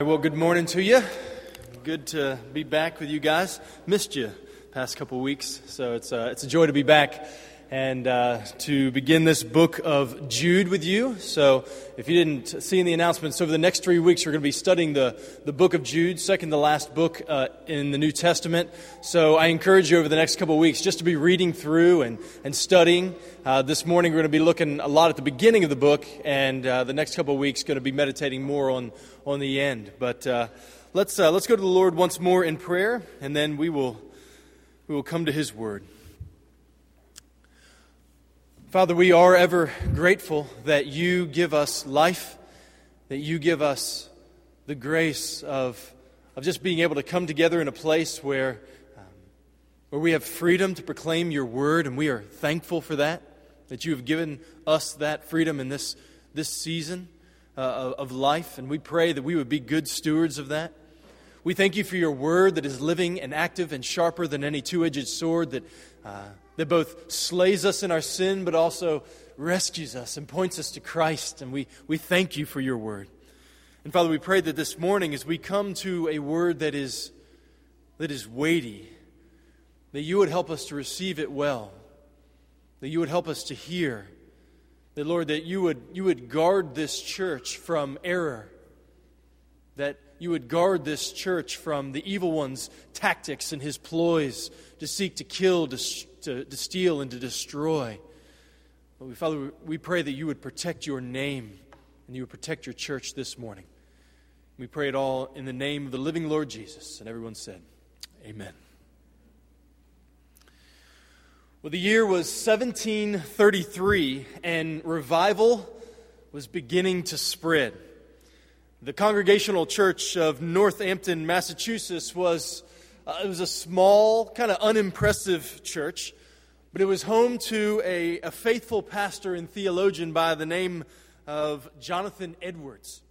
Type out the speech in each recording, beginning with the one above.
Well, good morning to you. Good to be back with you guys. Missed you past couple weeks, so it's uh, it's a joy to be back and uh, to begin this book of Jude with you. So, if you didn't see in the announcements, over the next three weeks, we're going to be studying the, the book of Jude, second to last book uh, in the New Testament. So, I encourage you over the next couple of weeks just to be reading through and, and studying. Uh, this morning, we're going to be looking a lot at the beginning of the book, and uh, the next couple of weeks, going to be meditating more on, on the end. But uh, let's, uh, let's go to the Lord once more in prayer, and then we will, we will come to His Word. Father, we are ever grateful that you give us life, that you give us the grace of, of just being able to come together in a place where, um, where we have freedom to proclaim your word, and we are thankful for that, that you have given us that freedom in this, this season uh, of life, and we pray that we would be good stewards of that. We thank you for your word that is living and active and sharper than any two edged sword that. Uh, that both slays us in our sin, but also rescues us and points us to Christ. And we, we thank you for your word. And Father, we pray that this morning, as we come to a word that is, that is weighty, that you would help us to receive it well, that you would help us to hear, that, Lord, that you would, you would guard this church from error, that you would guard this church from the evil one's tactics and his ploys to seek to kill, to to, to steal and to destroy. But we, Father, we pray that you would protect your name and you would protect your church this morning. We pray it all in the name of the living Lord Jesus. And everyone said, Amen. Well, the year was 1733, and revival was beginning to spread. The Congregational Church of Northampton, Massachusetts was uh, it was a small, kind of unimpressive church, but it was home to a, a faithful pastor and theologian by the name of Jonathan Edwards.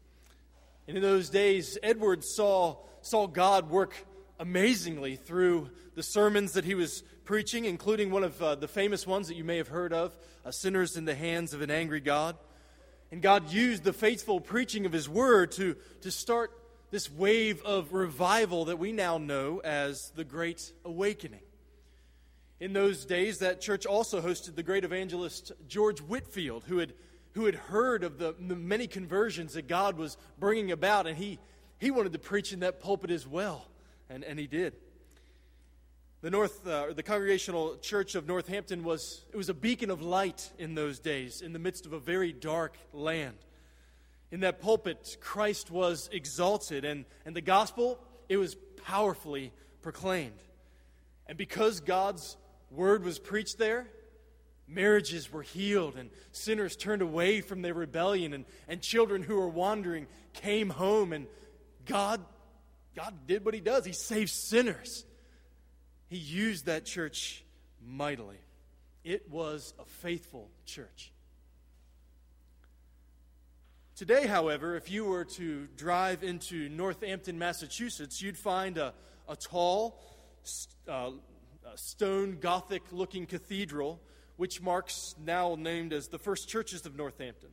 And in those days, Edwards saw, saw God work amazingly through the sermons that he was preaching, including one of uh, the famous ones that you may have heard of uh, Sinners in the Hands of an Angry God. And God used the faithful preaching of his word to, to start this wave of revival that we now know as the Great Awakening. In those days, that church also hosted the great evangelist George Whitefield, who had, who had heard of the, the many conversions that God was bringing about, and he, he wanted to preach in that pulpit as well, and, and he did. The North, uh, the Congregational Church of Northampton was it was a beacon of light in those days, in the midst of a very dark land in that pulpit, Christ was exalted, and, and the gospel, it was powerfully proclaimed. And because God's word was preached there, marriages were healed, and sinners turned away from their rebellion, and, and children who were wandering came home, and God, God did what He does. He saves sinners. He used that church mightily. It was a faithful church. Today, however, if you were to drive into Northampton, Massachusetts, you'd find a, a tall, uh, stone Gothic looking cathedral, which marks now named as the First Churches of Northampton.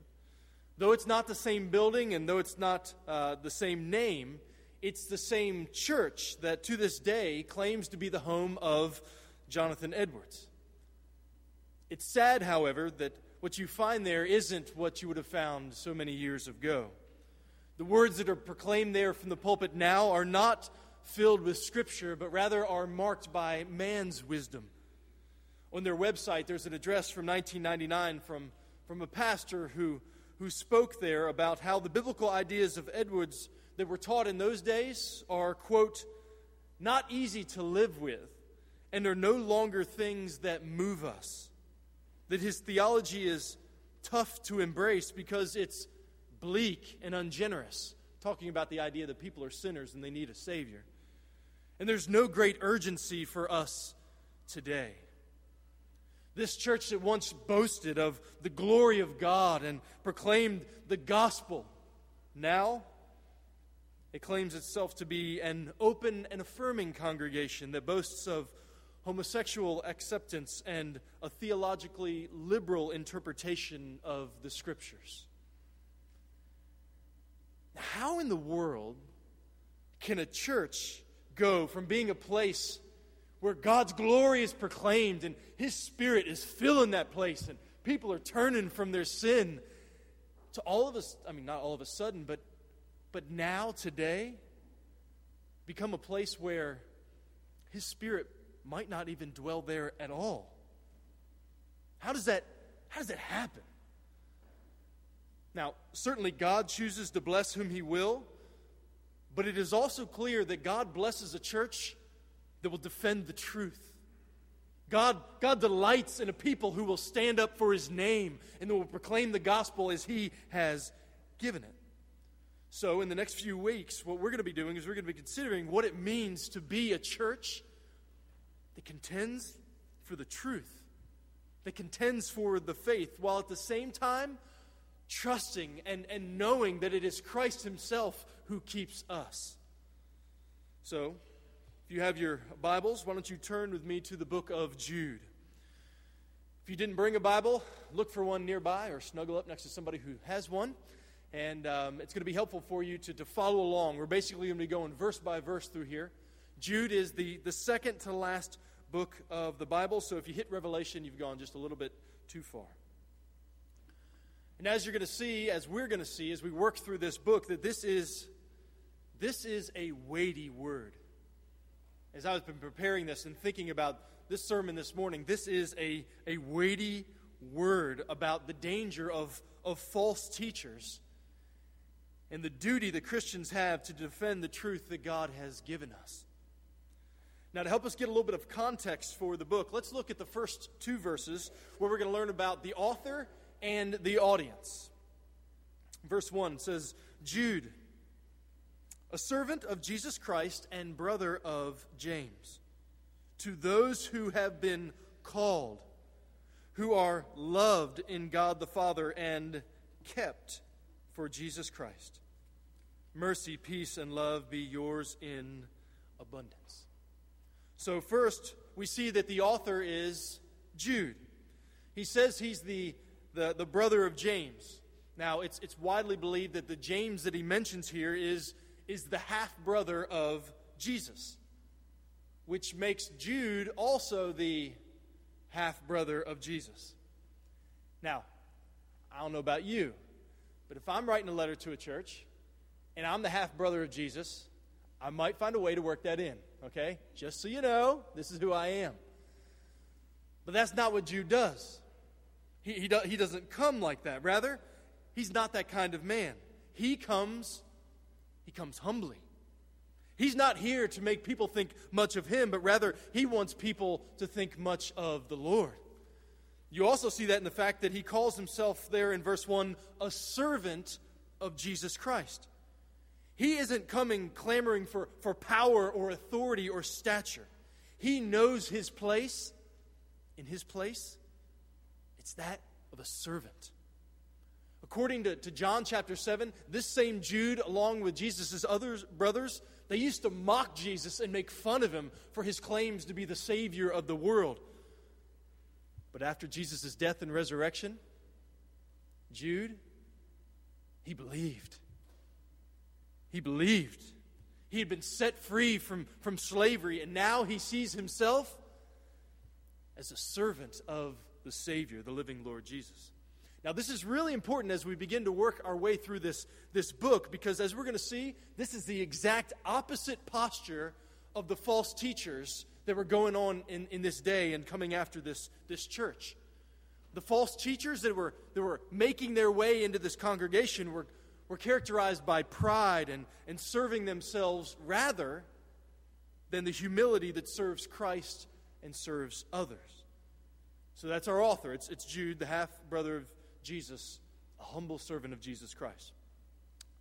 Though it's not the same building and though it's not uh, the same name, it's the same church that to this day claims to be the home of Jonathan Edwards. It's sad, however, that what you find there isn't what you would have found so many years ago. The words that are proclaimed there from the pulpit now are not filled with Scripture, but rather are marked by man's wisdom. On their website, there's an address from 1999 from, from a pastor who, who spoke there about how the biblical ideas of Edwards that were taught in those days are, quote, not easy to live with and are no longer things that move us that his theology is tough to embrace because it's bleak and ungenerous, talking about the idea that people are sinners and they need a Savior. And there's no great urgency for us today. This church that once boasted of the glory of God and proclaimed the gospel, now it claims itself to be an open and affirming congregation that boasts of homosexual acceptance and a theologically liberal interpretation of the scriptures. How in the world can a church go from being a place where God's glory is proclaimed and His Spirit is filling that place and people are turning from their sin to all of us, I mean, not all of a sudden, but, but now, today, become a place where His Spirit might not even dwell there at all. How does that, how does that happen? Now, certainly God chooses to bless whom He will, but it is also clear that God blesses a church that will defend the truth. God, God delights in a people who will stand up for His name and who will proclaim the gospel as He has given it. So, in the next few weeks, what we're going to be doing is we're going to be considering what it means to be a church that contends for the truth, that contends for the faith, while at the same time trusting and, and knowing that it is Christ Himself who keeps us. So, if you have your Bibles, why don't you turn with me to the book of Jude? If you didn't bring a Bible, look for one nearby or snuggle up next to somebody who has one. And um, it's going to be helpful for you to, to follow along. We're basically going to be going verse by verse through here. Jude is the, the second to last book of the Bible, so if you hit Revelation, you've gone just a little bit too far. And as you're going to see, as we're going to see, as we work through this book, that this is, this is a weighty word as I've been preparing this and thinking about this sermon this morning, this is a, a weighty word about the danger of, of false teachers and the duty that Christians have to defend the truth that God has given us. Now, to help us get a little bit of context for the book, let's look at the first two verses where we're going to learn about the author and the audience. Verse 1 says, Jude a servant of Jesus Christ and brother of James, to those who have been called, who are loved in God the Father and kept for Jesus Christ. Mercy, peace, and love be yours in abundance. So, first, we see that the author is Jude. He says he's the, the, the brother of James. Now, it's, it's widely believed that the James that he mentions here is is the half brother of Jesus, which makes Jude also the half brother of Jesus. Now, I don't know about you, but if I'm writing a letter to a church and I'm the half brother of Jesus, I might find a way to work that in, okay? Just so you know, this is who I am. But that's not what Jude does. He, he, do, he doesn't come like that. Rather, he's not that kind of man. He comes he comes humbly. He's not here to make people think much of him, but rather he wants people to think much of the Lord. You also see that in the fact that he calls himself there in verse 1 a servant of Jesus Christ. He isn't coming clamoring for, for power or authority or stature. He knows his place. In his place, it's that of a servant. According to, to John chapter 7, this same Jude, along with Jesus' other brothers, they used to mock Jesus and make fun of him for his claims to be the Savior of the world. But after Jesus' death and resurrection, Jude, he believed. He believed. He had been set free from, from slavery, and now he sees himself as a servant of the Savior, the living Lord Jesus. Now, this is really important as we begin to work our way through this, this book because, as we're going to see, this is the exact opposite posture of the false teachers that were going on in, in this day and coming after this, this church. The false teachers that were, that were making their way into this congregation were, were characterized by pride and, and serving themselves rather than the humility that serves Christ and serves others. So that's our author. It's, it's Jude, the half brother of Jesus, a humble servant of Jesus Christ.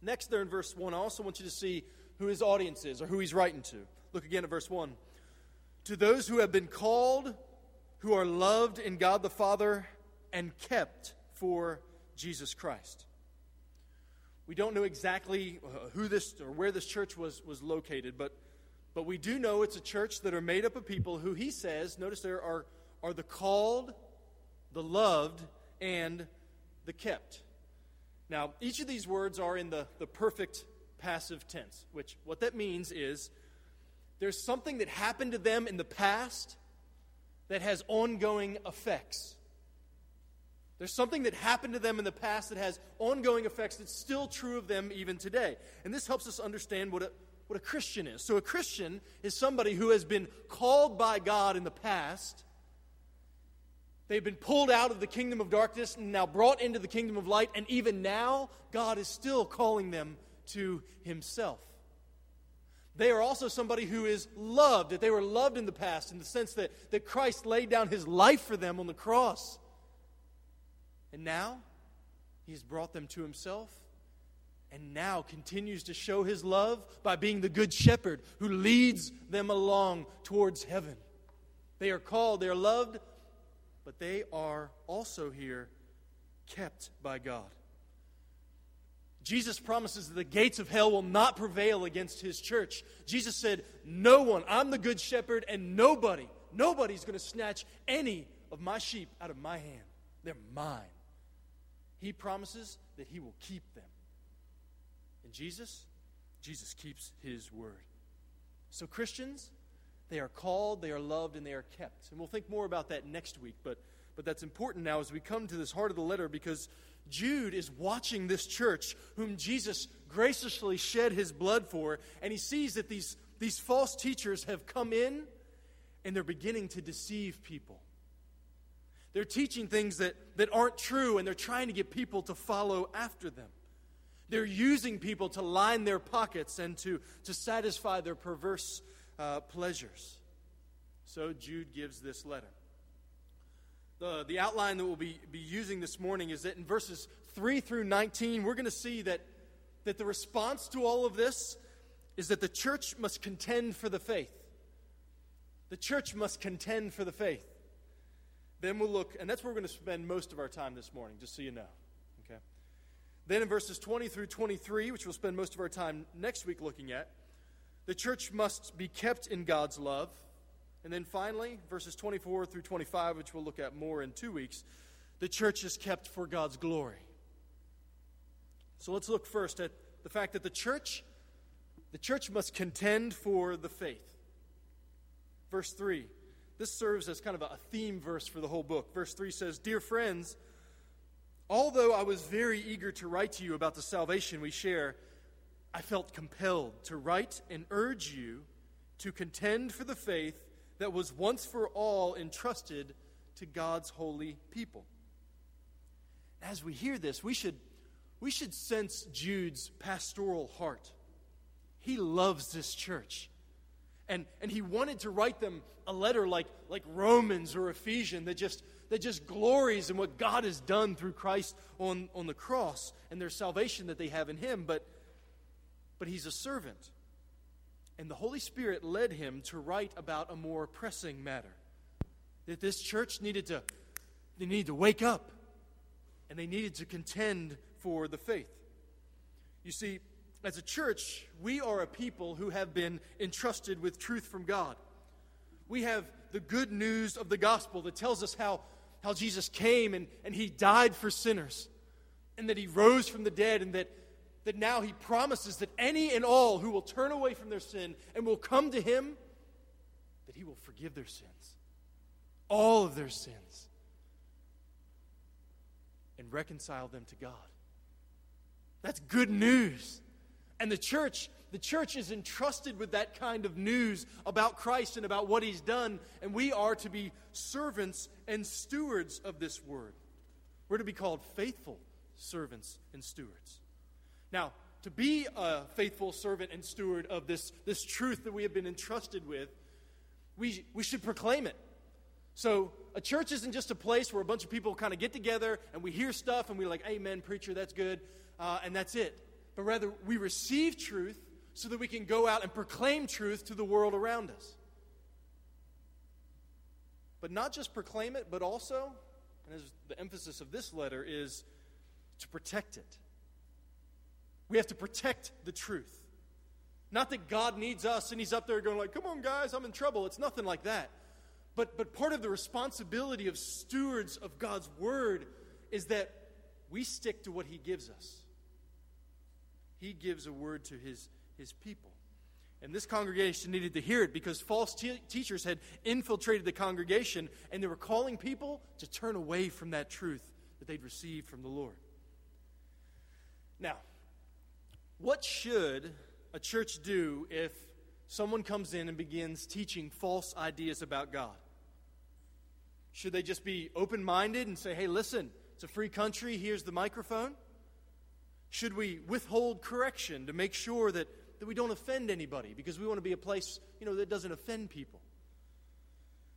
Next, there in verse 1, I also want you to see who his audience is or who he's writing to. Look again at verse 1. To those who have been called, who are loved in God the Father, and kept for Jesus Christ. We don't know exactly uh, who this or where this church was, was located, but, but we do know it's a church that are made up of people who he says, notice there are, are the called, the loved, and the kept. Now, each of these words are in the, the perfect passive tense, which what that means is there's something that happened to them in the past that has ongoing effects. There's something that happened to them in the past that has ongoing effects that's still true of them even today. And this helps us understand what a, what a Christian is. So, a Christian is somebody who has been called by God in the past. They've been pulled out of the kingdom of darkness and now brought into the kingdom of light. And even now, God is still calling them to Himself. They are also somebody who is loved, that they were loved in the past in the sense that, that Christ laid down His life for them on the cross. And now, He has brought them to Himself and now continues to show His love by being the Good Shepherd who leads them along towards heaven. They are called, they are loved, but they are also here kept by God. Jesus promises that the gates of hell will not prevail against his church. Jesus said, No one, I'm the good shepherd, and nobody, nobody's going to snatch any of my sheep out of my hand. They're mine. He promises that he will keep them. And Jesus, Jesus keeps his word. So, Christians, they are called, they are loved, and they are kept. And we'll think more about that next week, but, but that's important now as we come to this heart of the letter because Jude is watching this church whom Jesus graciously shed his blood for, and he sees that these, these false teachers have come in and they're beginning to deceive people. They're teaching things that, that aren't true, and they're trying to get people to follow after them. They're using people to line their pockets and to, to satisfy their perverse uh, pleasures. So Jude gives this letter. The, the outline that we'll be, be using this morning is that in verses 3 through 19, we're going to see that, that the response to all of this is that the church must contend for the faith. The church must contend for the faith. Then we'll look, and that's where we're going to spend most of our time this morning, just so you know. Okay? Then in verses 20 through 23, which we'll spend most of our time next week looking at, the church must be kept in God's love. And then finally, verses 24 through 25, which we'll look at more in two weeks, the church is kept for God's glory. So let's look first at the fact that the church the church must contend for the faith. Verse 3 this serves as kind of a theme verse for the whole book. Verse 3 says, Dear friends, although I was very eager to write to you about the salvation we share, I felt compelled to write and urge you to contend for the faith that was once for all entrusted to God's holy people. As we hear this, we should, we should sense Jude's pastoral heart. He loves this church. And, and he wanted to write them a letter like, like Romans or Ephesians that just, that just glories in what God has done through Christ on, on the cross and their salvation that they have in him. But, but he's a servant. And the Holy Spirit led him to write about a more pressing matter. That this church needed to, they needed to wake up and they needed to contend for the faith. You see, as a church, we are a people who have been entrusted with truth from God. We have the good news of the gospel that tells us how, how Jesus came and, and he died for sinners, and that he rose from the dead, and that, that now he promises that any and all who will turn away from their sin and will come to him, that he will forgive their sins, all of their sins, and reconcile them to God. That's good news. And the church, the church is entrusted with that kind of news about Christ and about what he's done, and we are to be servants and stewards of this word. We're to be called faithful servants and stewards. Now, to be a faithful servant and steward of this, this truth that we have been entrusted with, we, we should proclaim it. So, a church isn't just a place where a bunch of people kind of get together and we hear stuff and we're like, Amen, preacher, that's good, uh, and that's it but rather we receive truth so that we can go out and proclaim truth to the world around us. But not just proclaim it, but also, and as the emphasis of this letter is to protect it. We have to protect the truth. Not that God needs us and He's up there going like, "Come on, guys, I'm in trouble." It's nothing like that. But but part of the responsibility of stewards of God's word is that we stick to what He gives us. He gives a word to his, his people. And this congregation needed to hear it because false te- teachers had infiltrated the congregation and they were calling people to turn away from that truth that they'd received from the Lord. Now, what should a church do if someone comes in and begins teaching false ideas about God? Should they just be open minded and say, hey, listen, it's a free country, here's the microphone? Should we withhold correction to make sure that, that we don't offend anybody because we want to be a place you know, that doesn't offend people?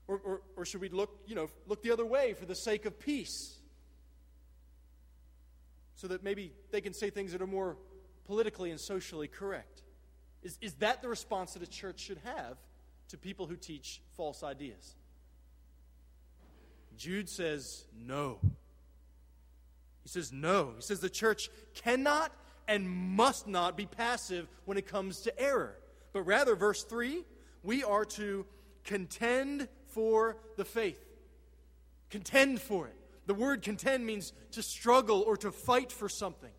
Or, or, or should we look, you know, look the other way for the sake of peace? So that maybe they can say things that are more politically and socially correct. Is, is that the response that a church should have to people who teach false ideas? Jude says no. He says no. He says the church cannot and must not be passive when it comes to error. But rather, verse 3, we are to contend for the faith. Contend for it. The word contend means to struggle or to fight for something.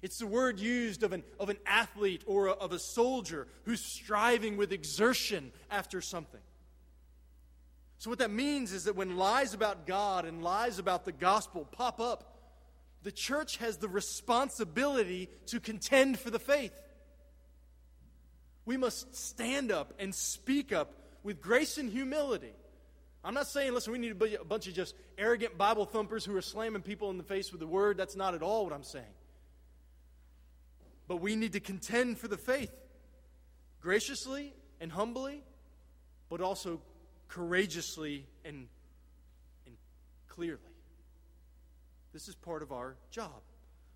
It's the word used of an, of an athlete or a, of a soldier who's striving with exertion after something. So, what that means is that when lies about God and lies about the gospel pop up, the church has the responsibility to contend for the faith. We must stand up and speak up with grace and humility. I'm not saying, listen, we need a bunch of just arrogant Bible thumpers who are slamming people in the face with the word. That's not at all what I'm saying. But we need to contend for the faith graciously and humbly, but also courageously and, and clearly. This is part of our job.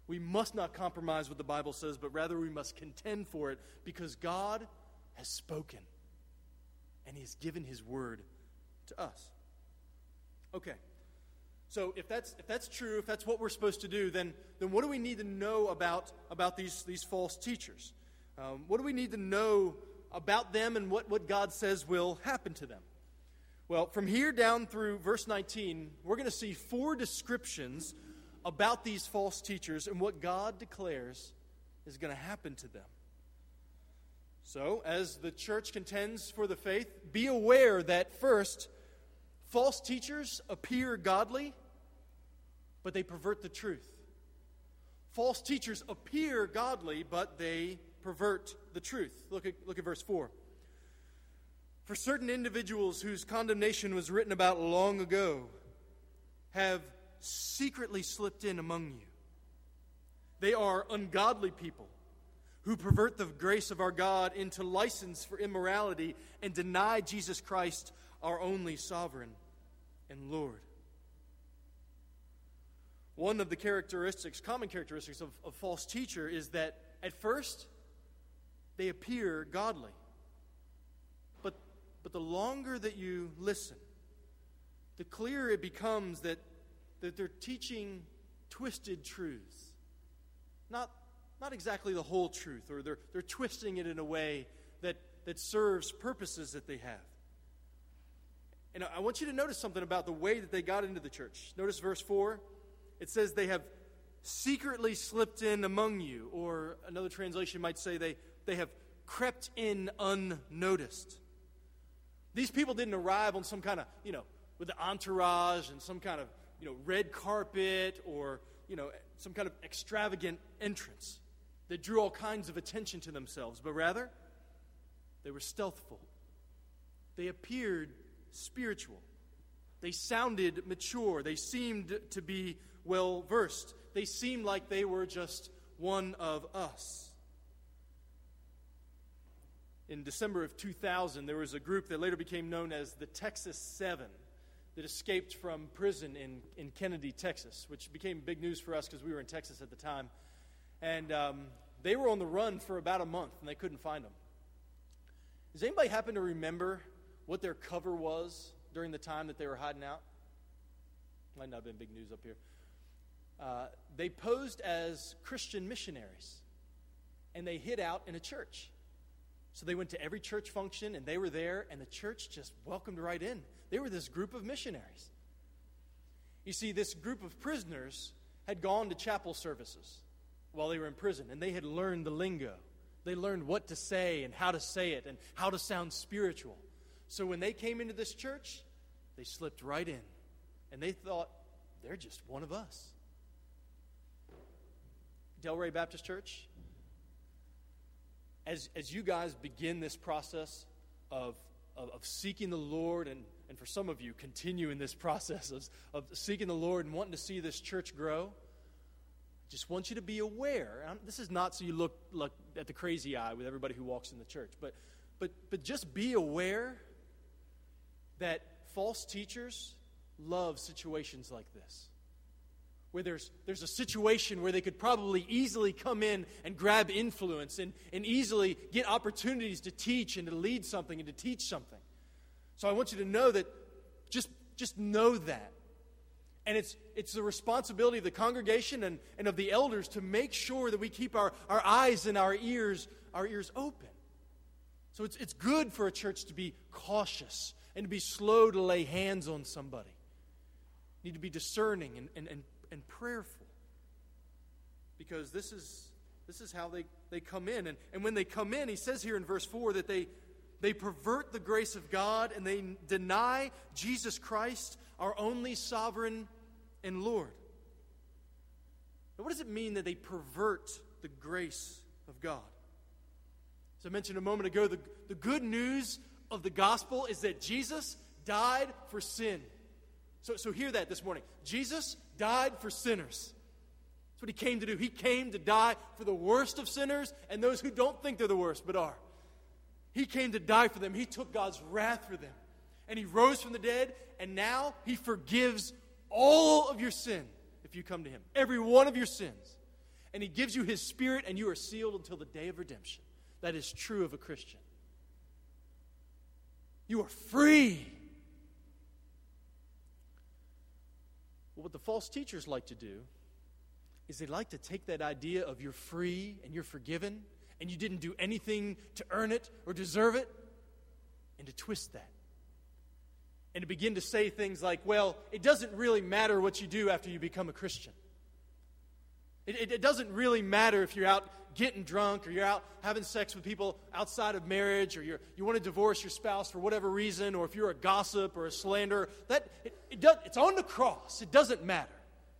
We must not compromise what the Bible says, but rather we must contend for it because God has spoken and He has given His word to us. Okay. So if that's, if that's true, if that's what we're supposed to do, then, then what do we need to know about, about these, these false teachers? Um, what do we need to know about them and what, what God says will happen to them? Well, from here down through verse 19, we're going to see four descriptions about these false teachers and what God declares is going to happen to them. So, as the church contends for the faith, be aware that first, false teachers appear godly, but they pervert the truth. False teachers appear godly, but they pervert the truth. Look at, look at verse 4. For certain individuals whose condemnation was written about long ago have secretly slipped in among you. They are ungodly people who pervert the grace of our God into license for immorality and deny Jesus Christ, our only sovereign and Lord. One of the characteristics, common characteristics of a false teacher is that at first they appear godly. But the longer that you listen, the clearer it becomes that, that they're teaching twisted truths. Not, not exactly the whole truth, or they're, they're twisting it in a way that, that serves purposes that they have. And I want you to notice something about the way that they got into the church. Notice verse 4. It says they have secretly slipped in among you, or another translation might say they, they have crept in unnoticed. These people didn't arrive on some kind of, you know, with the entourage and some kind of, you know, red carpet or, you know, some kind of extravagant entrance that drew all kinds of attention to themselves, but rather, they were stealthful. They appeared spiritual. They sounded mature. They seemed to be well versed. They seemed like they were just one of us in December of 2000, there was a group that later became known as the Texas Seven that escaped from prison in, in Kenedy, Texas, which became big news for us because we were in Texas at the time. And um, they were on the run for about a month and they couldn't find them. Does anybody happen to remember what their cover was during the time that they were hiding out? Might not have been big news up here. Uh, they posed as Christian missionaries and they hid out in a church. So they went to every church function and they were there, and the church just welcomed right in. They were this group of missionaries. You see, this group of prisoners had gone to chapel services. while they were in prison, and they had learned the lingo. They learned what to say and how to say it and how to sound spiritual. So when they came into this church, they slipped right in. And they thought, they're just one of us. Delray Baptist Church, as, as you guys begin this process of, of, of, seeking the Lord, and, and for some of you, continue in this process of, of seeking the Lord and wanting to see this church grow, I just want you to be aware. this is not so you look, look at the crazy eye with everybody who walks in the church, but, but, but just be aware that false teachers love situations like this where there's, there's a situation where they could probably easily come in and grab influence and, and easily get opportunities to teach and to lead something and to teach something. So I want you to know that, just, just know that. And it's, it's the responsibility of the congregation and, and of the elders to make sure that we keep our, our eyes and our ears, our ears open. So it's, it's good for a church to be cautious and to be slow to lay hands on somebody. Need to be discerning and, and, and and prayerful. Because this is, this is how they, they come in. And, and when they come in, he says here in verse 4 that they, they pervert the grace of God and they deny Jesus Christ, our only sovereign and Lord. Now, what does it mean that they pervert the grace of God? As I mentioned a moment ago, the, the good news of the gospel is that Jesus died for sin. So, so hear that this morning. Jesus died for sinners. That's what he came to do. He came to die for the worst of sinners and those who don't think they're the worst but are. He came to die for them. He took God's wrath for them. And he rose from the dead, and now he forgives all of your sin if you come to him. Every one of your sins. And he gives you his spirit, and you are sealed until the day of redemption. That is true of a Christian. You are free. What the false teachers like to do is they like to take that idea of you're free and you're forgiven and you didn't do anything to earn it or deserve it and to twist that. And to begin to say things like, well, it doesn't really matter what you do after you become a Christian. It, it, it, doesn't really matter if you're out getting drunk or you're out having sex with people outside of marriage or you you want to divorce your spouse for whatever reason or if you're a gossip or a slanderer. That, it, it does, it's on the cross. It doesn't matter.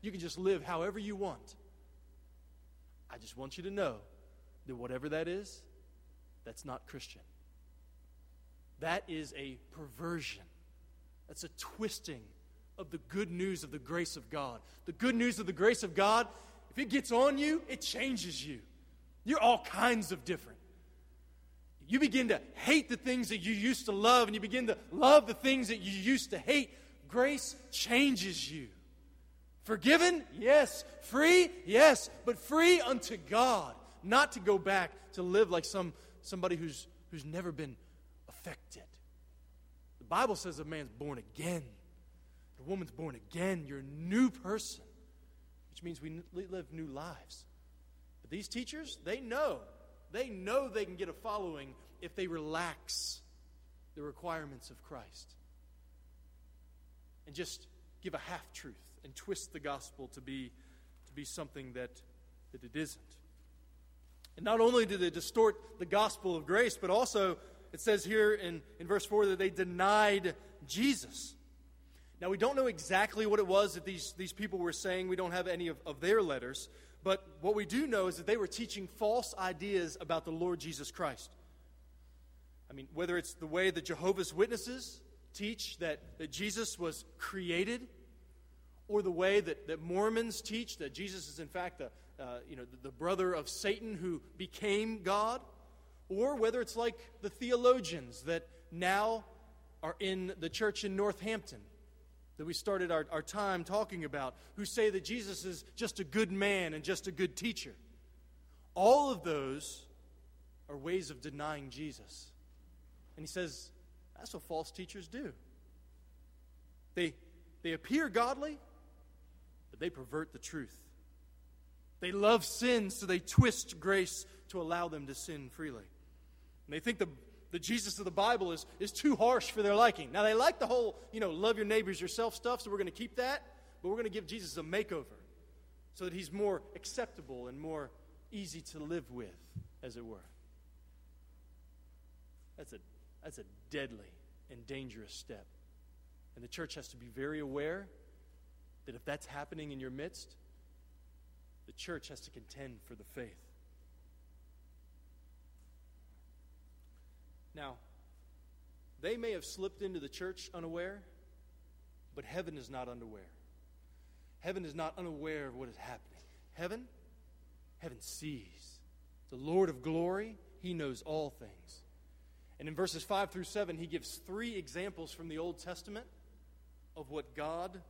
You can just live however you want. I just want you to know that whatever that is, that's not Christian. That is a perversion. That's a twisting of the good news of the grace of God. The good news of the grace of God if it gets on you, it changes you. You're all kinds of different. You begin to hate the things that you used to love, and you begin to love the things that you used to hate. Grace changes you. Forgiven? Yes. Free? Yes. But free unto God, not to go back to live like some, somebody who's, who's never been affected. The Bible says a man's born again, the woman's born again. You're a new person which means we live new lives. But these teachers, they know. They know they can get a following if they relax the requirements of Christ and just give a half truth and twist the gospel to be, to be something that, that it isn't. And not only do they distort the gospel of grace, but also it says here in, in verse 4 that they denied Jesus. Now, we don't know exactly what it was that these, these people were saying. We don't have any of, of their letters. But what we do know is that they were teaching false ideas about the Lord Jesus Christ. I mean, whether it's the way the Jehovah's Witnesses teach that, that Jesus was created, or the way that, that Mormons teach that Jesus is, in fact, the, uh, you know, the, the brother of Satan who became God, or whether it's like the theologians that now are in the church in Northampton that we started our, our time talking about, who say that Jesus is just a good man and just a good teacher. All of those are ways of denying Jesus. And he says, that's what false teachers do. They, they appear godly, but they pervert the truth. They love sin, so they twist grace to allow them to sin freely. And they think the, the Jesus of the Bible is, is too harsh for their liking. Now, they like the whole, you know, love your neighbors yourself stuff, so we're going to keep that, but we're going to give Jesus a makeover so that he's more acceptable and more, easy to live with, as it were. That's a, that's a deadly and dangerous step. And the church has to be very aware that if that's happening in your midst, the church has to contend for the faith. Now, they may have slipped into the church unaware, but heaven is not unaware. Heaven is not unaware of what is happening. Heaven, heaven sees. The Lord of glory, he knows all things. And in verses 5 through 7, he gives three examples from the Old Testament of what God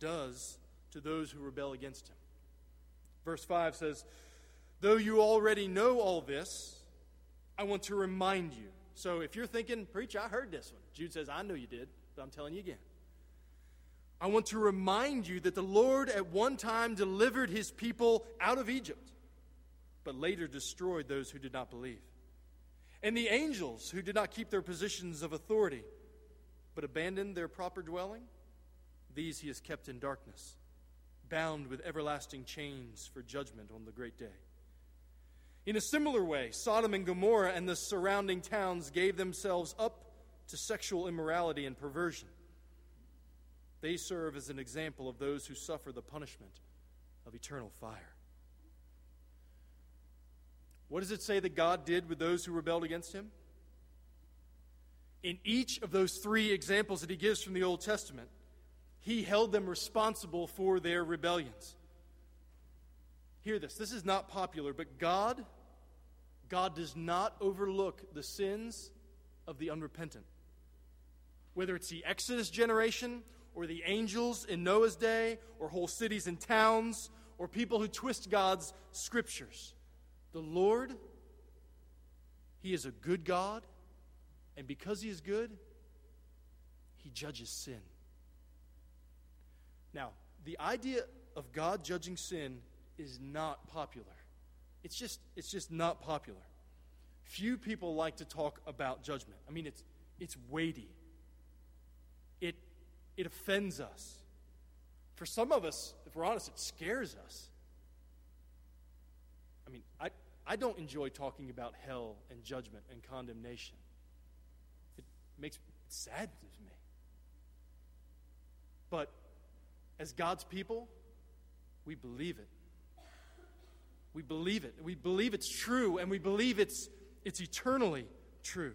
does to those who rebel against him. Verse 5 says, Though you already know all this, I want to remind you. So if you're thinking, Preach, I heard this one, Jude says, I know you did, but I'm telling you again. I want to remind you that the Lord at one time delivered his people out of Egypt, but later destroyed those who did not believe. And the angels who did not keep their positions of authority, but abandoned their proper dwelling, these he has kept in darkness, bound with everlasting chains for judgment on the great day. In a similar way, Sodom and Gomorrah and the surrounding towns gave themselves up to sexual immorality and perversion they serve as an example of those who suffer the punishment of eternal fire. What does it say that God did with those who rebelled against him? In each of those three examples that he gives from the Old Testament, he held them responsible for their rebellions. Hear this. This is not popular, but God God does not overlook the sins of the unrepentant. Whether it's the Exodus generation or the angels in Noah's day, or whole cities and towns, or people who twist God's scriptures. The Lord, He is a good God, and because He is good, He judges sin. Now, the idea of God judging sin is not popular. It's just, it's just not popular. Few people like to talk about judgment. I mean, it's, it's weighty. It it offends us. For some of us, if we're honest, it scares us. I mean, I, I don't enjoy talking about hell and judgment and condemnation. It makes it saddens me. But as God's people, we believe it. We believe it. We believe it's true, and we believe it's, it's eternally true.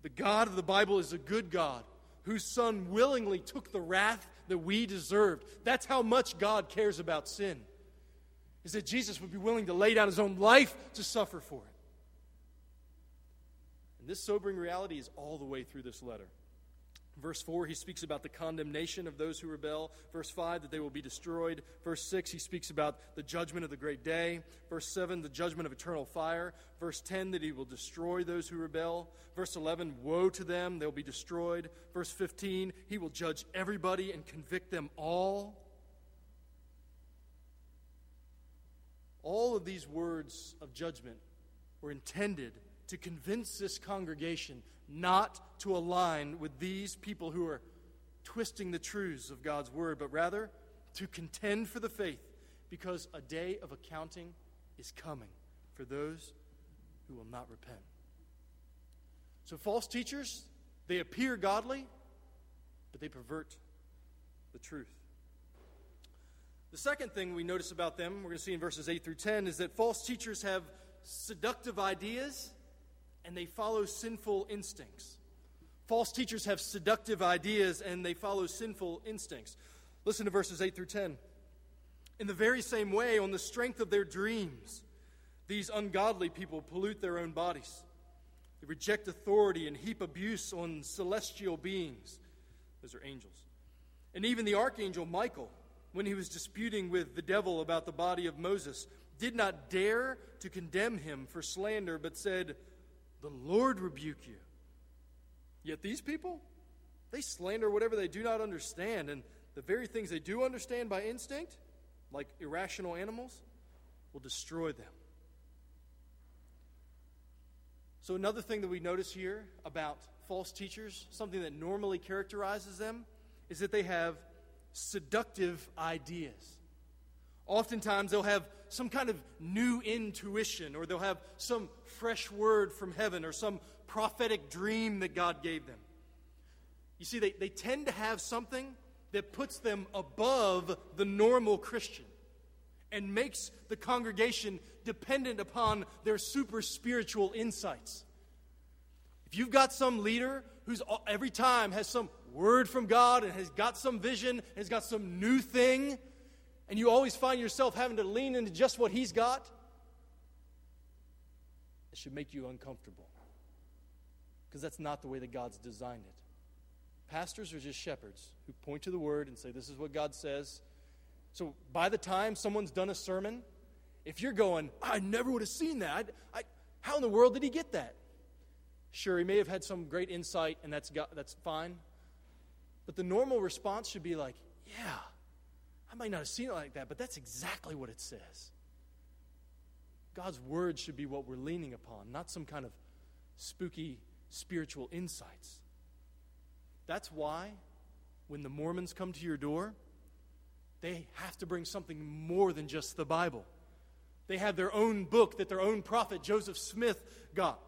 The God of the Bible is a good God whose son willingly took the wrath that we deserved. That's how much God cares about sin. Is that Jesus would be willing to lay down his own life to suffer for it. And this sobering reality is all the way through this letter. Verse 4, he speaks about the condemnation of those who rebel. Verse 5, that they will be destroyed. Verse 6, he speaks about the judgment of the great day. Verse 7, the judgment of eternal fire. Verse 10, that he will destroy those who rebel. Verse 11, woe to them, they'll be destroyed. Verse 15, he will judge everybody and convict them all. All of these words of judgment were intended to convince this congregation not to align with these people who are twisting the truths of God's word, but rather to contend for the faith because a day of accounting is coming for those who will not repent. So, false teachers, they appear godly, but they pervert the truth. The second thing we notice about them, we're going to see in verses 8 through 10, is that false teachers have seductive ideas and they follow sinful instincts. False teachers have seductive ideas and they follow sinful instincts. Listen to verses 8 through 10. In the very same way, on the strength of their dreams, these ungodly people pollute their own bodies. They reject authority and heap abuse on celestial beings. Those are angels. And even the archangel Michael, when he was disputing with the devil about the body of Moses, did not dare to condemn him for slander, but said, the Lord rebuke you. Yet these people, they slander whatever they do not understand, and the very things they do understand by instinct, like irrational animals, will destroy them. So, another thing that we notice here about false teachers, something that normally characterizes them, is that they have seductive ideas. Oftentimes, they'll have some kind of new intuition, or they'll have some fresh word from heaven, or some prophetic dream that God gave them. You see, they, they tend to have something that puts them above the normal Christian and makes the congregation dependent upon their super spiritual insights. If you've got some leader who's every time has some word from God and has got some vision, has got some new thing, and you always find yourself having to lean into just what he's got, it should make you uncomfortable. Because that's not the way that God's designed it. Pastors are just shepherds who point to the word and say, This is what God says. So by the time someone's done a sermon, if you're going, I never would have seen that, I, how in the world did he get that? Sure, he may have had some great insight, and that's, got, that's fine. But the normal response should be like, Yeah, I might not have seen it like that, but that's exactly what it says. God's word should be what we're leaning upon, not some kind of spooky spiritual insights. That's why when the Mormons come to your door, they have to bring something more than just the Bible. They have their own book that their own prophet, Joseph Smith, got.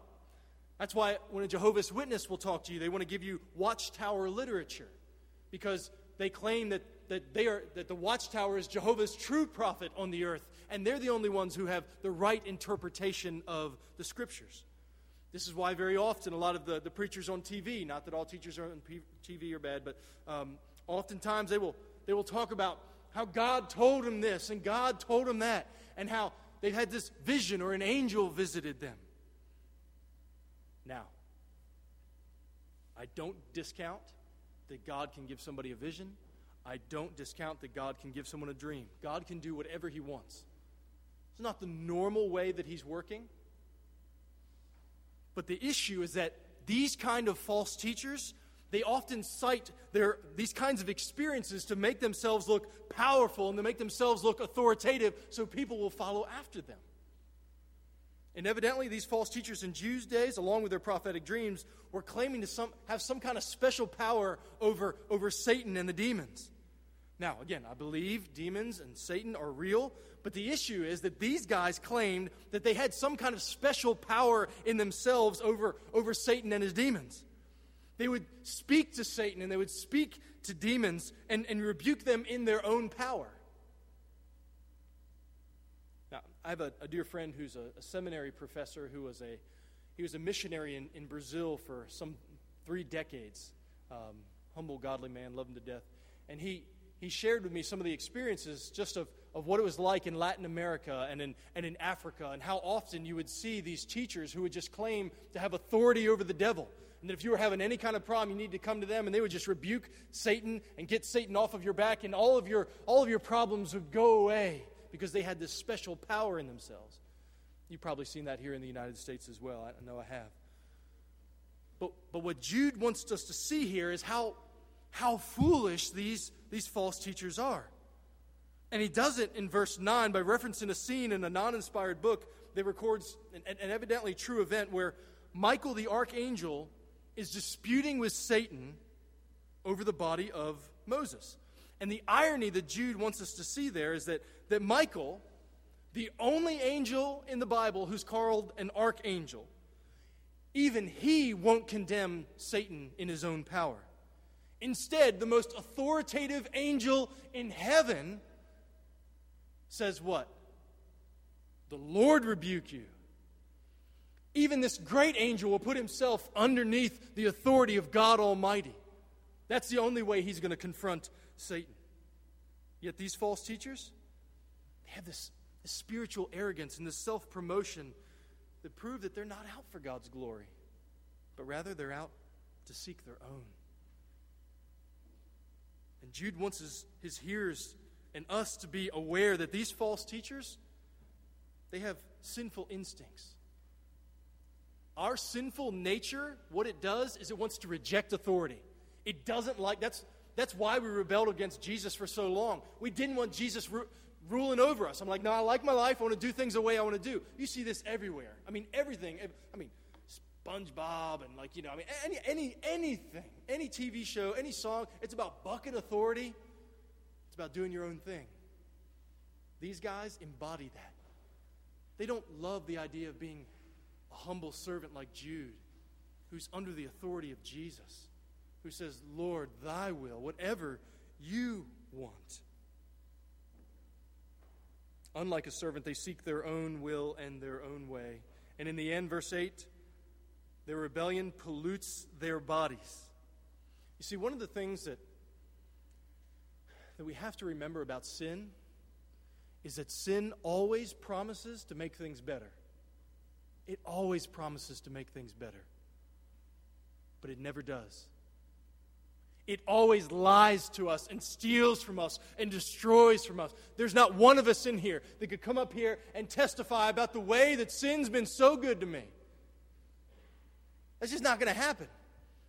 That's why when a Jehovah's Witness will talk to you, they want to give you watchtower literature because they claim that that, they are, that the watchtower is Jehovah's true prophet on the earth, and they're the only ones who have the right interpretation of the scriptures. This is why very often a lot of the, the preachers on TV, not that all teachers on TV are bad, but um, oftentimes they will, they will talk about how God told them this and God told them that, and how they had this vision or an angel visited them. Now, I don't discount that God can give somebody a vision. I don't discount that God can give someone a dream. God can do whatever He wants. It's not the normal way that He's working. But the issue is that these kind of false teachers, they often cite their, these kinds of experiences to make themselves look powerful and to make themselves look authoritative so people will follow after them. And evidently, these false teachers in Jude's days, along with their prophetic dreams, were claiming to some, have some kind of special power over, over Satan and the demons. Now, again, I believe demons and Satan are real, but the issue is that these guys claimed that they had some kind of special power in themselves over, over Satan and his demons. They would speak to Satan and they would speak to demons and, and rebuke them in their own power. Now, I have a, a dear friend who's a, a, seminary professor who was a, he was a missionary in, in Brazil for some three decades. Um, humble, godly man, loved him to death. And he, he shared with me some of the experiences just of, of what it was like in Latin America and in, and in Africa, and how often you would see these teachers who would just claim to have authority over the devil. And that if you were having any kind of problem, you need to come to them, and they would just rebuke Satan and get Satan off of your back, and all of your, all of your problems would go away because they had this special power in themselves. You've probably seen that here in the United States as well. I know I have. But, but what Jude wants us to see here is how, how foolish these, these false teachers are. And he does it in verse 9 by referencing a scene in a non inspired book that records an, an, evidently true event where Michael the archangel is disputing with Satan over the body of Moses. And the irony that Jude wants us to see there is that, that Michael, the only angel in the Bible who's called an archangel, even he won't condemn Satan in his own power. Instead, the most authoritative angel in heaven says what? The Lord rebuke you. Even this great angel will put himself underneath the authority of God Almighty. That's the only way he's going to confront Satan. Yet these false teachers, they have this, this spiritual arrogance and this self promotion that prove that they're not out for God's glory, but rather they're out to seek their own. And Jude wants his, his hearers and us to be aware that these false teachers, they have sinful instincts. Our sinful nature, what it does is it wants to reject authority. It doesn't like, that's, that's why we rebelled against Jesus for so long. We didn't want Jesus ru- ruling over us. I'm like, no, I like my life. I want to do things the way I want to do. You see this everywhere. I mean, everything. I mean, SpongeBob and like, you know, I mean, any, any, anything, any TV show, any song, it's about bucket authority. It's about doing your own thing. These guys embody that. They don't love the idea of being a humble servant like Jude, who's under the authority of Jesus, who says, Lord, thy will, whatever you want. Unlike a servant, they seek their own will and their own way. And in the end, verse 8, their rebellion pollutes their bodies. You see, one of the things that, that we have to remember about sin is that sin always promises to make things better. It always promises to make things better, but it never does. It always lies to us and steals from us and destroys from us. There's not one of us in here that could come up here and testify about the way that sin's been so good to me. That's just not going to happen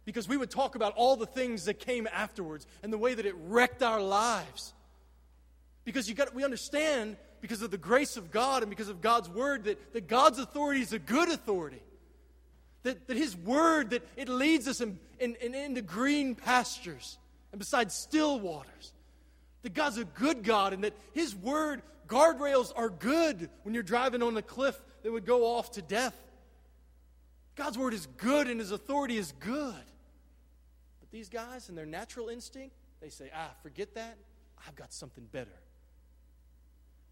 because we would talk about all the things that came afterwards and the way that it wrecked our lives. Because you got, we understand, because of the grace of God and because of God's word, that, that God's authority is a good authority. That, that His word, that it leads us in, in, in, into green pastures and beside still waters. That God's a good God and that His word, guardrails are good when you're driving on a cliff that would go off to death. God's word is good and His authority is good. But these guys, and their natural instinct, they say, ah, forget that. I've got something better.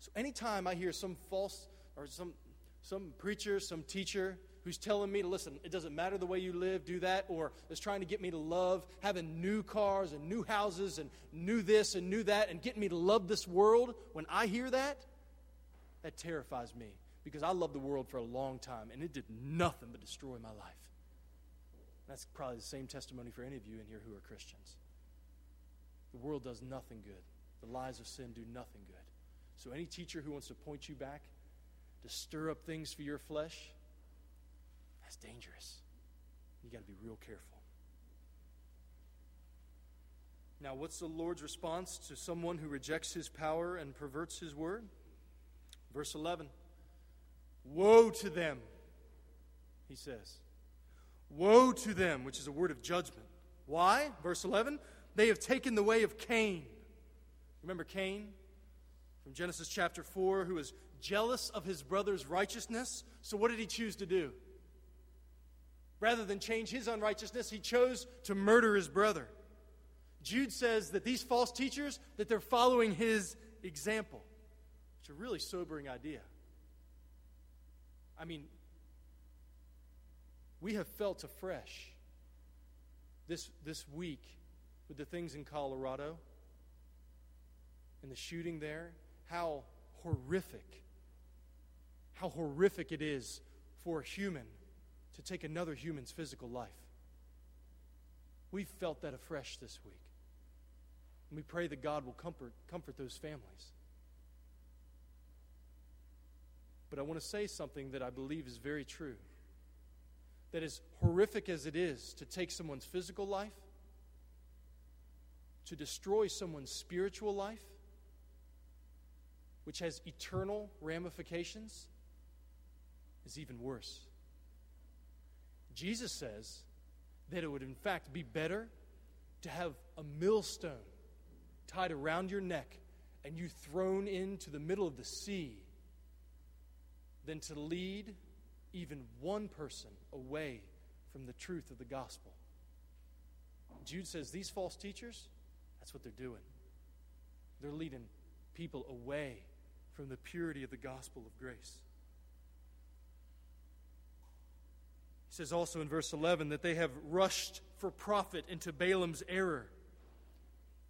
So anytime I hear some false or some, some preacher, some teacher who's telling me to listen, it doesn't matter the way you live, do that, or is trying to get me to love having new cars and new houses and new this and new that and getting me to love this world, when I hear that, that terrifies me because I loved the world for a long time and it did nothing but destroy my life. That's probably the same testimony for any of you in here who are Christians. The world does nothing good, the lies of sin do nothing good. So, any teacher who wants to point you back to stir up things for your flesh, that's dangerous. You got to be real careful. Now, what's the Lord's response to someone who rejects his power and perverts his word? Verse 11 Woe to them, he says. Woe to them, which is a word of judgment. Why? Verse 11 They have taken the way of Cain. Remember Cain? from Genesis chapter 4 who was jealous of his brother's righteousness. So, what did he choose to do? Rather than change his unrighteousness, he chose to murder his brother. Jude says that these false teachers that they're following his example. It's a really sobering idea. I mean, we have felt afresh this, this week with the things in Colorado and the shooting there how horrific, how horrific it is for a human to take another human's physical life. We've felt that afresh this week. And we pray that God will comfort, comfort those families. But I want to say something that I believe is very true. That as horrific as it is to take someone's physical life, to destroy someone's spiritual life, which has eternal ramifications, is even worse. Jesus says that it would, in fact, be better to have a millstone tied around your neck and you thrown into the middle of the sea than to lead even one person away from the truth of the gospel. Jude says these false teachers, that's what they're doing. They're leading people away from the purity of the gospel of grace. He says also in verse 11 that they have rushed for profit into Balaam's error.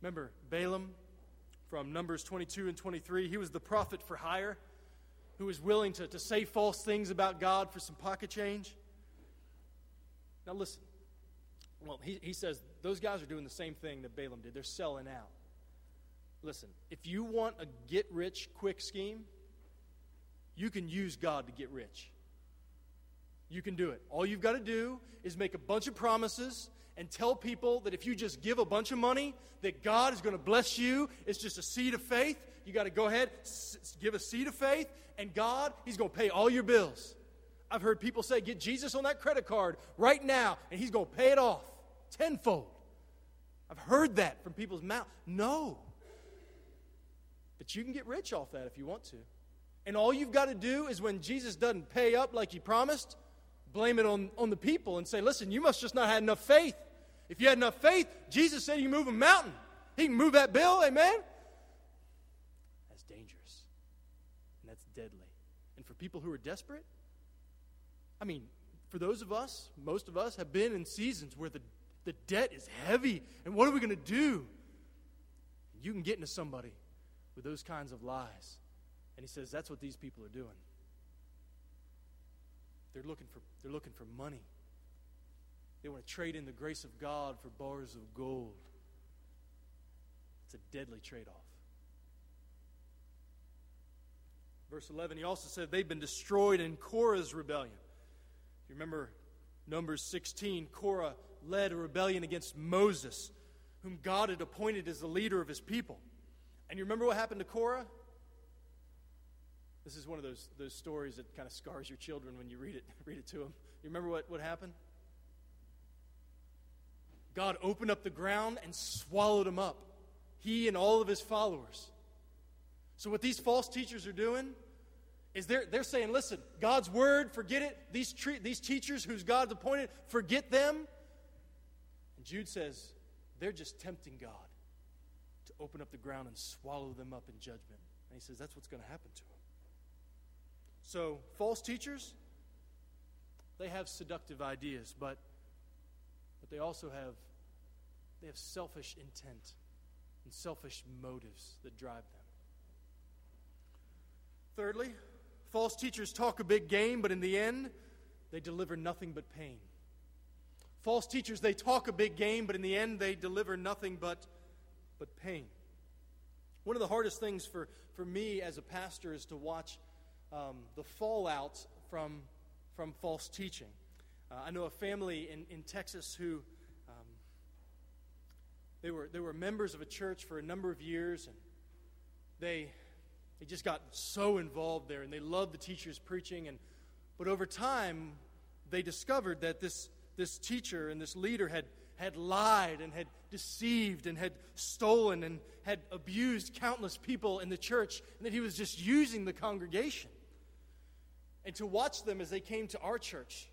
Remember, Balaam from Numbers 22 and 23, he was the prophet for hire who was willing to, to say false things about God for some pocket change. Now, listen. Well, he, he says those guys are doing the same thing that Balaam did. They're selling out. Listen, if you want a get rich quick scheme, you can use God to get rich. You can do it. All you've got to do is make a bunch of promises and tell people that if you just give a bunch of money, that God is going to bless you. It's just a seed of faith. You got to go ahead, give a seed of faith, and God, He's going to pay all your bills. I've heard people say, get Jesus on that credit card right now, and He's going to pay it off tenfold. I've heard that from people's mouth. No. But you can get rich off that if you want to. And all you've got to do is when Jesus doesn't pay up like he promised, blame it on, on the people and say, listen, you must just not have enough faith. If you had enough faith, Jesus said you move a mountain. He can move that bill, amen? That's dangerous. And that's deadly. And for people who are desperate, I mean, for those of us, most of us have been in seasons where the, the debt is heavy. And what are we going to do? You can get into somebody with those kinds of lies. And he says that's what these people are doing. They're looking for, they're looking for money. They want to trade in the grace of God for bars of gold. It's a deadly trade off. Verse 11, he also said they've been destroyed in Korah's rebellion. You remember Numbers 16, Korah led a rebellion against Moses, whom God had appointed as the leader of his people. And you remember what happened to Korah? This is one of those, those stories that kind of scars your children when you read it, read it to them. You remember what, what happened? God opened up the ground and swallowed him up, he and all of his followers. So, what these false teachers are doing is they're, they're saying, listen, God's word, forget it. These, tre- these teachers whose God's appointed, forget them. And Jude says, they're just tempting God to open up the ground and swallow them up in judgment. And he says, that's what's going to happen to them. So, false teachers, they have seductive ideas, but, but they also have, they have selfish intent and selfish motives that drive them. Thirdly, false teachers talk a big game, but in the end, they deliver nothing but pain. False teachers, they talk a big game, but in the end, they deliver nothing but, but pain. One of the hardest things for, for me as a pastor is to watch um, the fallout from, from false teaching. Uh, I know a family in, in Texas who um, they, were, they were members of a church for a number of years, and they, they just got so involved there, and they loved the teacher's preaching. And, but over time, they discovered that this, this teacher and this leader had, had lied and had deceived and had stolen and had abused countless people in the church, and that he was just using the congregation and to watch them as they came to our church,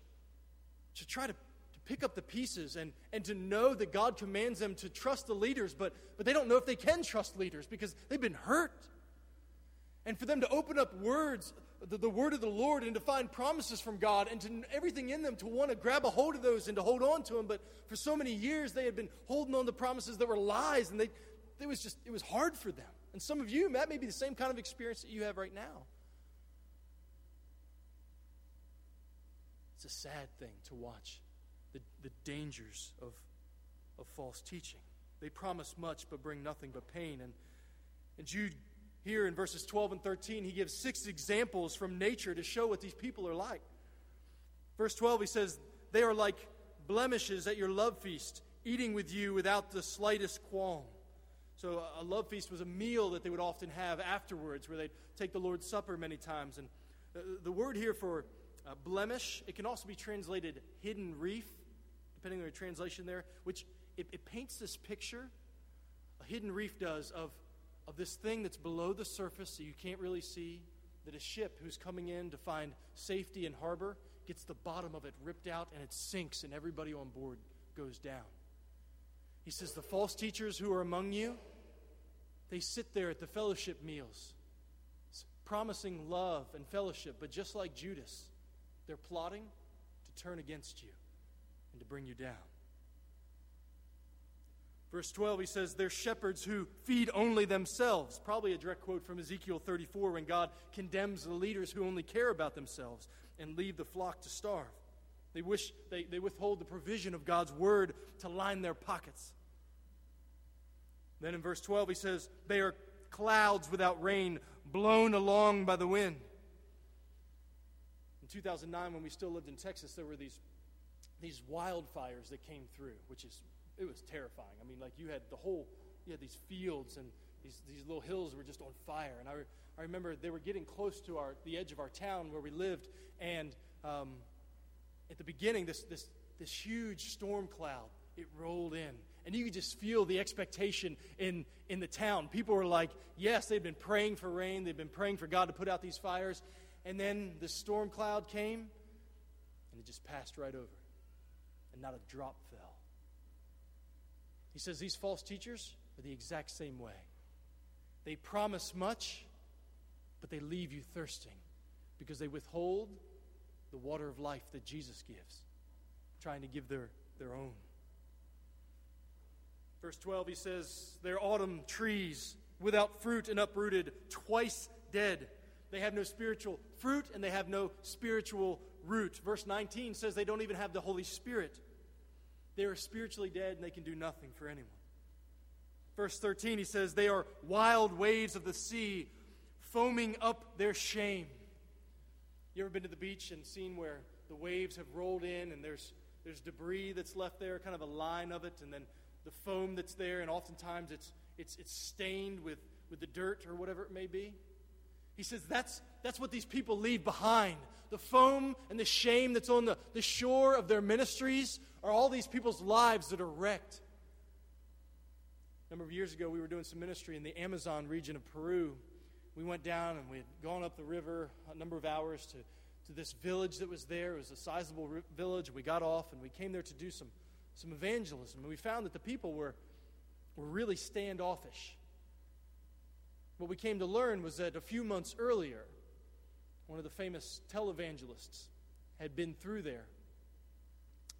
to try to, to pick up the pieces and, and to know that God commands them to trust the leaders, but, but they don't know if they can trust leaders because they've been hurt. And for them to open up words, the, the word of the Lord, and to find promises from God, and to everything in them to want to grab a hold of those and to hold on to them. But for so many years, they had been holding on to promises that were lies, and they, it was just, it was hard for them. And some of you, that may be the same kind of experience that you have right now. It's a sad thing to watch the, the dangers of, of false teaching. They promise much but bring nothing but pain. And, and Jude, here in verses 12 and 13, he gives six examples from nature to show what these people are like. Verse 12, he says, They are like blemishes at your love feast, eating with you without the slightest qualm. So, a love feast was a meal that they would often have afterwards, where they'd take the Lord's Supper many times. And uh, the word here for uh, blemish. It can also be translated hidden reef, depending on your translation there, which it, it paints this picture, a hidden reef does, of, of this thing that's below the surface that you can't really see, that a ship who's coming in to find safety in harbor gets the bottom of it ripped out and it sinks and everybody on board goes down. He says, The false teachers who are among you, they sit there at the fellowship meals, promising love and fellowship, but just like Judas, they're plotting to turn against you and to bring you down. Verse 12, he says, They're shepherds who feed only themselves. Probably a direct quote from Ezekiel 34 when God condemns the leaders who only care about themselves and leave the flock to starve. They, wish, they, they withhold the provision of God's word to line their pockets. Then in verse 12, he says, They are clouds without rain, blown along by the wind. In 2009, when we still lived in Texas, there were these, these wildfires that came through, which is, it was terrifying. I mean, like you had the whole, you had these fields and these, these little hills were just on fire. And I, I remember they were getting close to our, the edge of our town where we lived. And um, at the beginning, this, this, this huge storm cloud, it rolled in And you could just feel the expectation in, in the town. People were like, yes, they've been praying for rain, they've been praying for God to put out these fires. And then the storm cloud came, and it just passed right over, and not a drop fell. He says these false teachers are the exact same way. They promise much, but they leave you thirsting because they withhold the water of life that Jesus gives, trying to give their, their own. Verse 12, he says, They're autumn trees without fruit and uprooted, twice dead. They have no spiritual fruit and they have no spiritual root. Verse 19 says they don't even have the Holy Spirit. They are spiritually dead and they can do nothing for anyone. Verse 13, he says, They are wild waves of the sea, foaming up their shame. You ever been to the beach and seen where the waves have rolled in and there's, there's debris that's left there, kind of a line of it, and then the foam that's there, and oftentimes it's, it's, it's stained with, with the dirt or whatever it may be? He says that's, that's what these people leave behind. The foam and the shame that's on the, the shore of their ministries are all these people's lives that are wrecked. A number of years ago, we were doing some ministry in the Amazon region of Peru. We went down and we had gone up the river a number of hours to, to this village that was there. It was a sizable village. We got off and we came there to do some, some evangelism. And we found that the people were, were really standoffish. What we came to learn was that a few months earlier, one of the famous televangelists had been through there.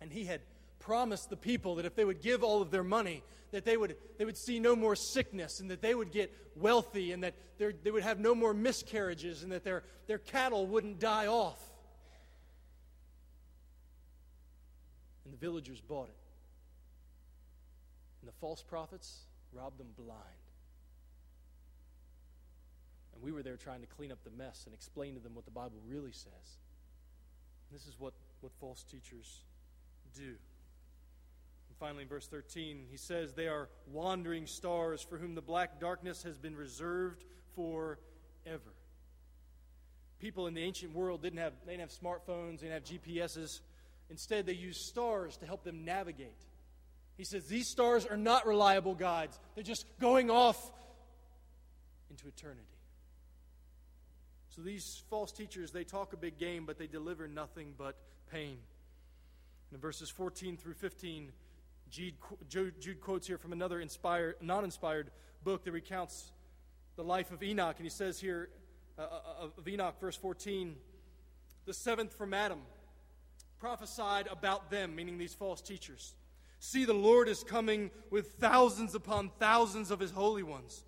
And he had promised the people that if they would give all of their money, that they would, they would see no more sickness and that they would get wealthy and that they would have no more miscarriages and that their, their cattle wouldn't die off. And the villagers bought it. And the false prophets robbed them blind. And we were there trying to clean up the mess and explain to them what the Bible really says. This is what, what false teachers do. And finally, in verse 13, he says, They are wandering stars for whom the black darkness has been reserved forever. People in the ancient world didn't have, they didn't have smartphones, they didn't have GPSs. Instead, they used stars to help them navigate. He says, These stars are not reliable guides, they're just going off into eternity. So these false teachers, they talk a big game, but they deliver nothing but pain. And in verses 14 through 15, Jude, Jude quotes here from another inspired, non inspired book that recounts the life of Enoch. And he says here uh, uh, of Enoch, verse 14, the seventh from Adam prophesied about them, meaning these false teachers. See, the Lord is coming with thousands upon thousands of his holy ones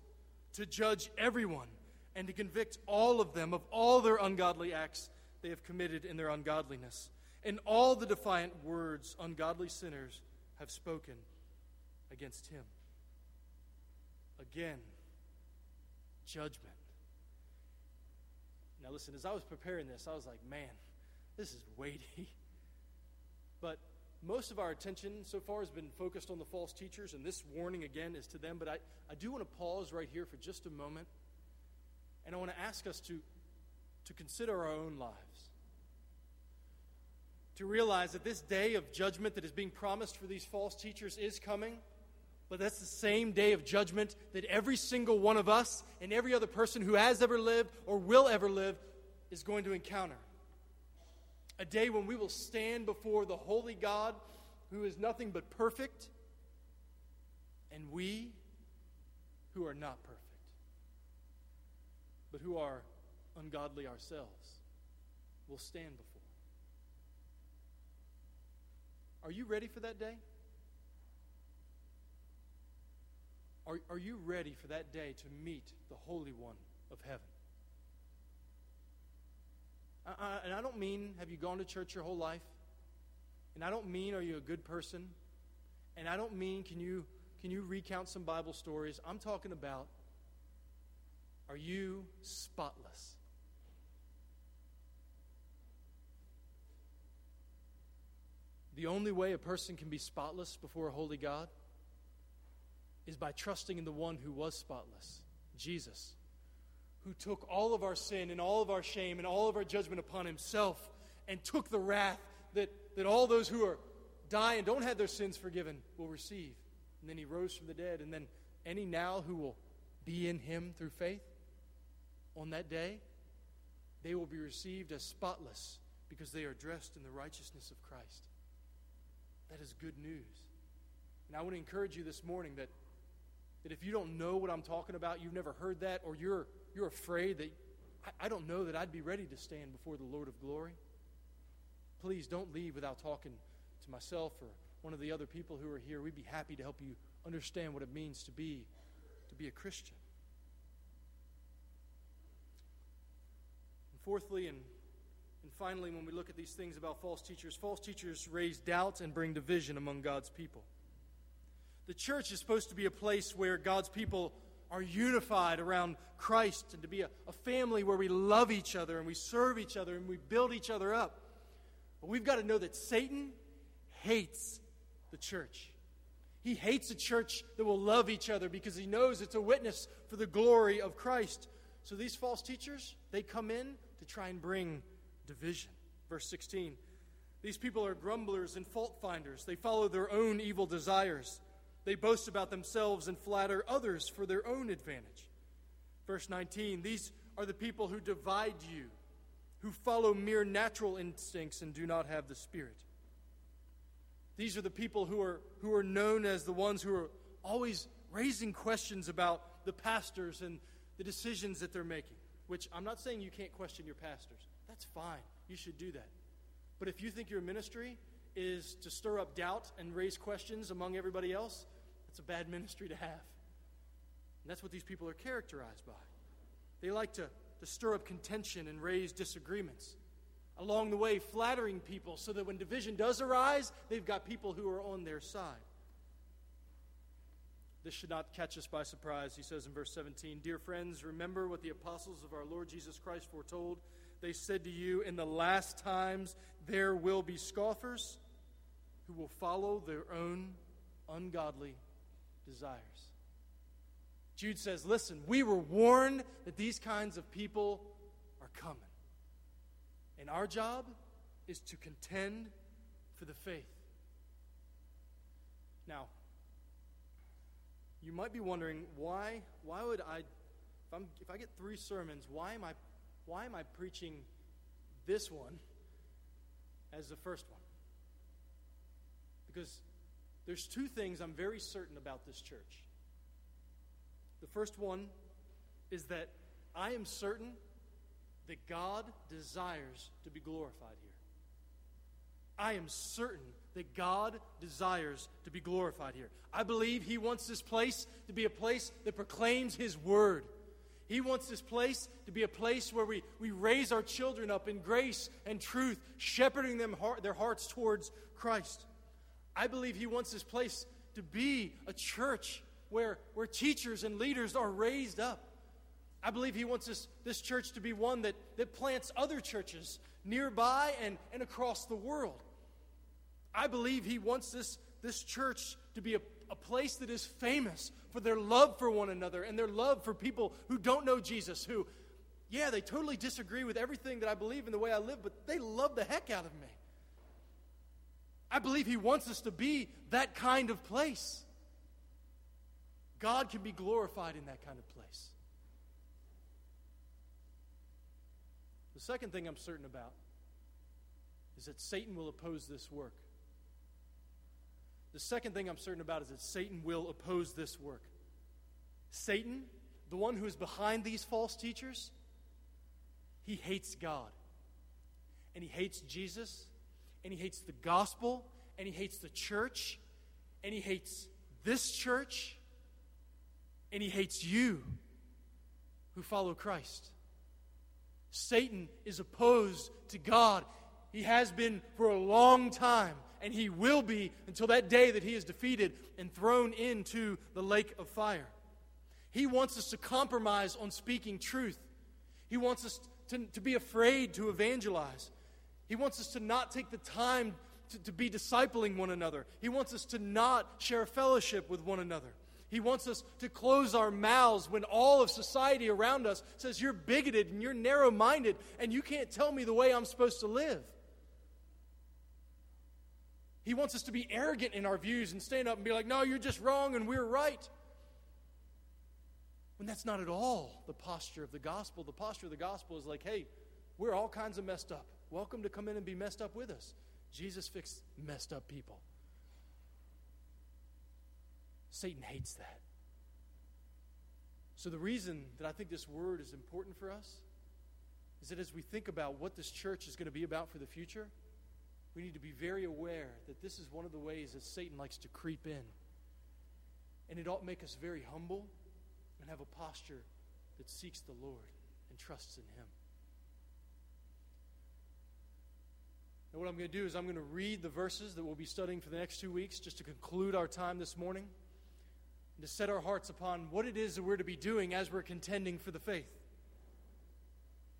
to judge everyone and to convict all of them of all their ungodly acts they have committed in their ungodliness, and all the defiant words ungodly sinners have spoken against him. Again, judgment. Now, listen, as I was preparing this, I was like, man, this is weighty. But most of our attention so far has been focused on the false teachers, and this warning again is to them. But I, I do want to pause right here for just a moment and I want to ask us to, to consider our own lives. To realize that this day of judgment that is being promised for these false teachers is coming, but that's the same day of judgment that every single one of us and every other person who has ever lived or will ever live is going to encounter. A day when we will stand before the holy God who is nothing but perfect, and we who are not perfect but who are ungodly ourselves will stand before. Are you ready for that day? Are, are you ready for that day to meet the Holy One of heaven? I, I, and I don't mean have you gone to church your whole life? And I don't mean are you a good person? And I don't mean can you can you recount some Bible stories? I'm talking about are you spotless? The only way a person can be spotless before a holy God is by trusting in the one who was spotless, Jesus, who took all of our sin and all of our shame and all of our judgment upon himself and took the wrath that, that all those who are die and don't have their sins forgiven will receive. and then he rose from the dead, and then any now who will be in him through faith on that day, they will be received as spotless because they are dressed in the righteousness of Christ. That is good news. And I want to encourage you this morning that, that if you don't know what I'm talking about, you've never heard that, or you're, you're afraid that I, I don't know that I'd be ready to stand before the Lord of glory, please don't leave without talking to myself or one of the other people who are here. We'd be happy to help you understand what it means to be to be a Christian. Fourthly, and, and finally, when we look at these things about false teachers, false teachers raise doubts and bring division among God's people. The church is supposed to be a place where God's people are unified around Christ and to be a, a family where we love each other and we serve each other and we build each other up. But we've got to know that Satan hates the church. He hates a church that will love each other because he knows it's a witness for the glory of Christ. So these false teachers, they come in to try and bring division. Verse 16 These people are grumblers and fault finders. They follow their own evil desires. They boast about themselves and flatter others for their own advantage. Verse 19 These are the people who divide you, who follow mere natural instincts and do not have the Spirit. These are the people who are, who are known as the ones who are always raising questions about the pastors and the decisions that they're making. Which I'm not saying you can't question your pastors. That's fine. You should do that. But if you think your ministry is to stir up doubt and raise questions among everybody else, that's a bad ministry to have. And that's what these people are characterized by. They like to, to stir up contention and raise disagreements along the way, flattering people so that when division does arise, they've got people who are on their side. This should not catch us by surprise, he says in verse 17. Dear friends, remember what the apostles of our Lord Jesus Christ foretold. They said to you, In the last times there will be scoffers who will follow their own ungodly desires. Jude says, Listen, we were warned that these kinds of people are coming. And our job is to contend for the faith. Now, you might be wondering why why would I if, I'm, if I get three sermons, why am I why am I preaching this one as the first one? Because there's two things I'm very certain about this church. The first one is that I am certain that God desires to be glorified here. I am certain that God desires to be glorified here. I believe He wants this place to be a place that proclaims His word. He wants this place to be a place where we, we raise our children up in grace and truth, shepherding them heart, their hearts towards Christ. I believe He wants this place to be a church where, where teachers and leaders are raised up. I believe he wants this, this church to be one that, that plants other churches nearby and, and across the world. I believe he wants this, this church to be a, a place that is famous for their love for one another and their love for people who don't know Jesus, who, yeah, they totally disagree with everything that I believe in the way I live, but they love the heck out of me. I believe he wants us to be that kind of place. God can be glorified in that kind of place. The second thing I'm certain about is that Satan will oppose this work. The second thing I'm certain about is that Satan will oppose this work. Satan, the one who is behind these false teachers, he hates God. And he hates Jesus. And he hates the gospel. And he hates the church. And he hates this church. And he hates you who follow Christ. Satan is opposed to God. He has been for a long time, and he will be until that day that he is defeated and thrown into the lake of fire. He wants us to compromise on speaking truth. He wants us to, to be afraid to evangelize. He wants us to not take the time to, to be discipling one another. He wants us to not share fellowship with one another. He wants us to close our mouths when all of society around us says you're bigoted and you're narrow minded and you can't tell me the way I'm supposed to live. He wants us to be arrogant in our views and stand up and be like, no, you're just wrong and we're right. When that's not at all the posture of the gospel. The posture of the gospel is like, hey, we're all kinds of messed up. Welcome to come in and be messed up with us. Jesus fixed messed up people. Satan hates that. So, the reason that I think this word is important for us is that as we think about what this church is going to be about for the future, we need to be very aware that this is one of the ways that Satan likes to creep in. And it ought to make us very humble and have a posture that seeks the Lord and trusts in Him. Now, what I'm going to do is I'm going to read the verses that we'll be studying for the next two weeks just to conclude our time this morning and to set our hearts upon what it is that we're to be doing as we're contending for the faith.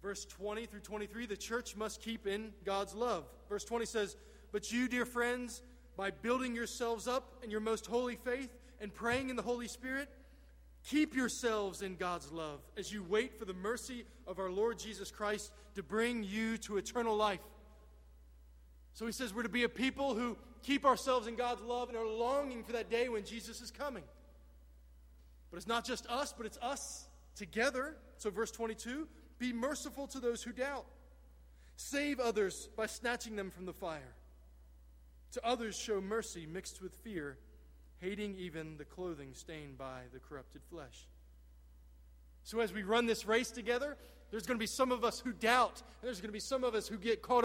Verse 20 through 23 the church must keep in God's love. Verse 20 says, But you, dear friends, by building yourselves up in your most holy faith and praying in the Holy Spirit, keep yourselves in God's love as you wait for the mercy of our Lord Jesus Christ to bring you to eternal life. So he says we're to be a people who keep ourselves in God's love and are longing for that day when Jesus is coming. But it's not just us, but it's us together. So, verse 22 be merciful to those who doubt, save others by snatching them from the fire. To others, show mercy mixed with fear, hating even the clothing stained by the corrupted flesh. So, as we run this race together, there's going to be some of us who doubt, and there's going to be some of us who get caught